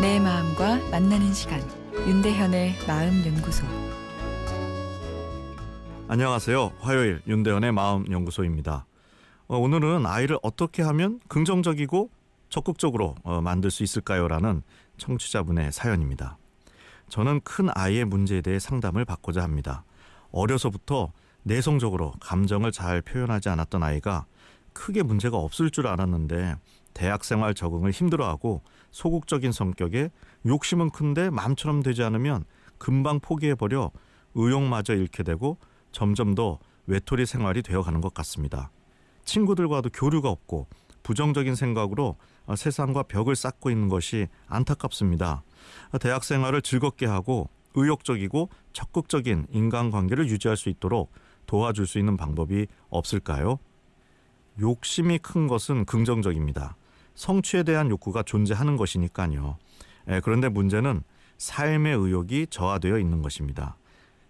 마음과 만나는 시간 윤대현의 마음 연구소 안녕하세요. 화요일 윤대현의 마음 연구소입니다. 어, 오늘은 아이를 어떻게 하면 긍정적이고 적극적으로 어, 만들 수 있을까요라는 청취자분의 사연입니다. 저는 큰 아이의 문제에 대해 상담을 받고자 합니다. 어려서부터 내성적으로 감정을 잘 표현하지 않았던 아이가 크게 문제가 없을 줄 알았는데 대학 생활 적응을 힘들어하고 소극적인 성격에 욕심은 큰데 마음처럼 되지 않으면 금방 포기해버려 의욕마저 잃게 되고 점점 더 외톨이 생활이 되어가는 것 같습니다. 친구들과도 교류가 없고 부정적인 생각으로 세상과 벽을 쌓고 있는 것이 안타깝습니다. 대학 생활을 즐겁게 하고 의욕적이고 적극적인 인간관계를 유지할 수 있도록 도와줄 수 있는 방법이 없을까요? 욕심이 큰 것은 긍정적입니다. 성취에 대한 욕구가 존재하는 것이니까요. 예, 그런데 문제는 삶의 의욕이 저하되어 있는 것입니다.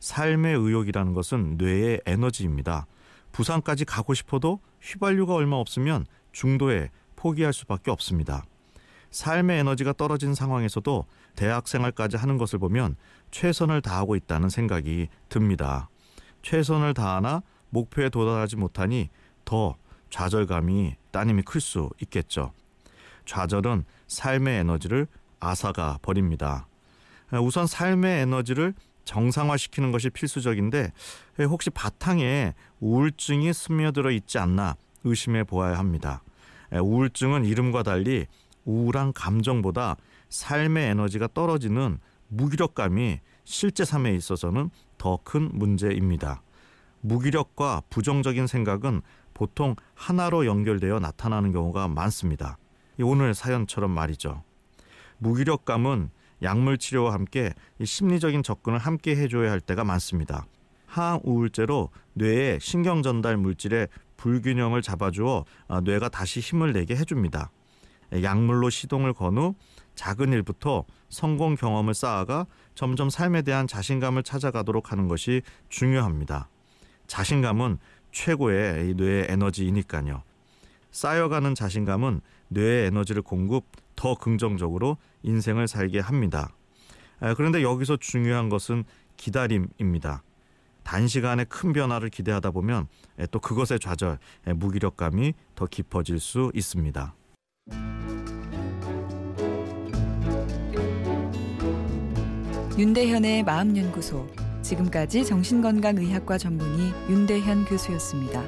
삶의 의욕이라는 것은 뇌의 에너지입니다. 부산까지 가고 싶어도 휘발유가 얼마 없으면 중도에 포기할 수밖에 없습니다. 삶의 에너지가 떨어진 상황에서도 대학 생활까지 하는 것을 보면 최선을 다하고 있다는 생각이 듭니다. 최선을 다하나 목표에 도달하지 못하니 더 좌절감이 따님이 클 수 있겠죠. 좌절은 삶의 에너지를 앗아가 버립니다. 우선 삶의 에너지를 정상화시키는 것이 필수적인데 혹시 바탕에 우울증이 스며들어 있지 않나 의심해 보아야 합니다. 우울증은 이름과 달리 우울한 감정보다 삶의 에너지가 떨어지는 무기력감이 실제 삶에 있어서는 더 큰 문제입니다. 무기력과 부정적인 생각은 보통 하나로 연결되어 나타나는 경우가 많습니다. 오늘 사연처럼 말이죠. 무기력감은 약물 치료와 함께 심리적인 접근을 함께 해줘야 할 때가 많습니다. 항우울제로 뇌의 신경 전달 물질의 불균형을 잡아주어 아, 뇌가 다시 힘을 내게 해줍니다. 약물로 시동을 건 후 작은 일부터 성공 경험을 쌓아가 점점 삶에 대한 자신감을 찾아가도록 하는 것이 중요합니다. 자신감은 최고의 뇌의 에너지이니까요. 쌓여가는 자신감은 뇌의 에너지를 공급 더 긍정적으로 인생을 살게 합니다. 그런데 여기서 중요한 것은 기다림입니다. 단시간에 큰 변화를 기대하다 보면 또 그것의 좌절, 무기력감이 더 깊어질 수 있습니다. 윤대현의 마음연구소 지금까지 정신건강의학과 전문의 윤대현 교수였습니다.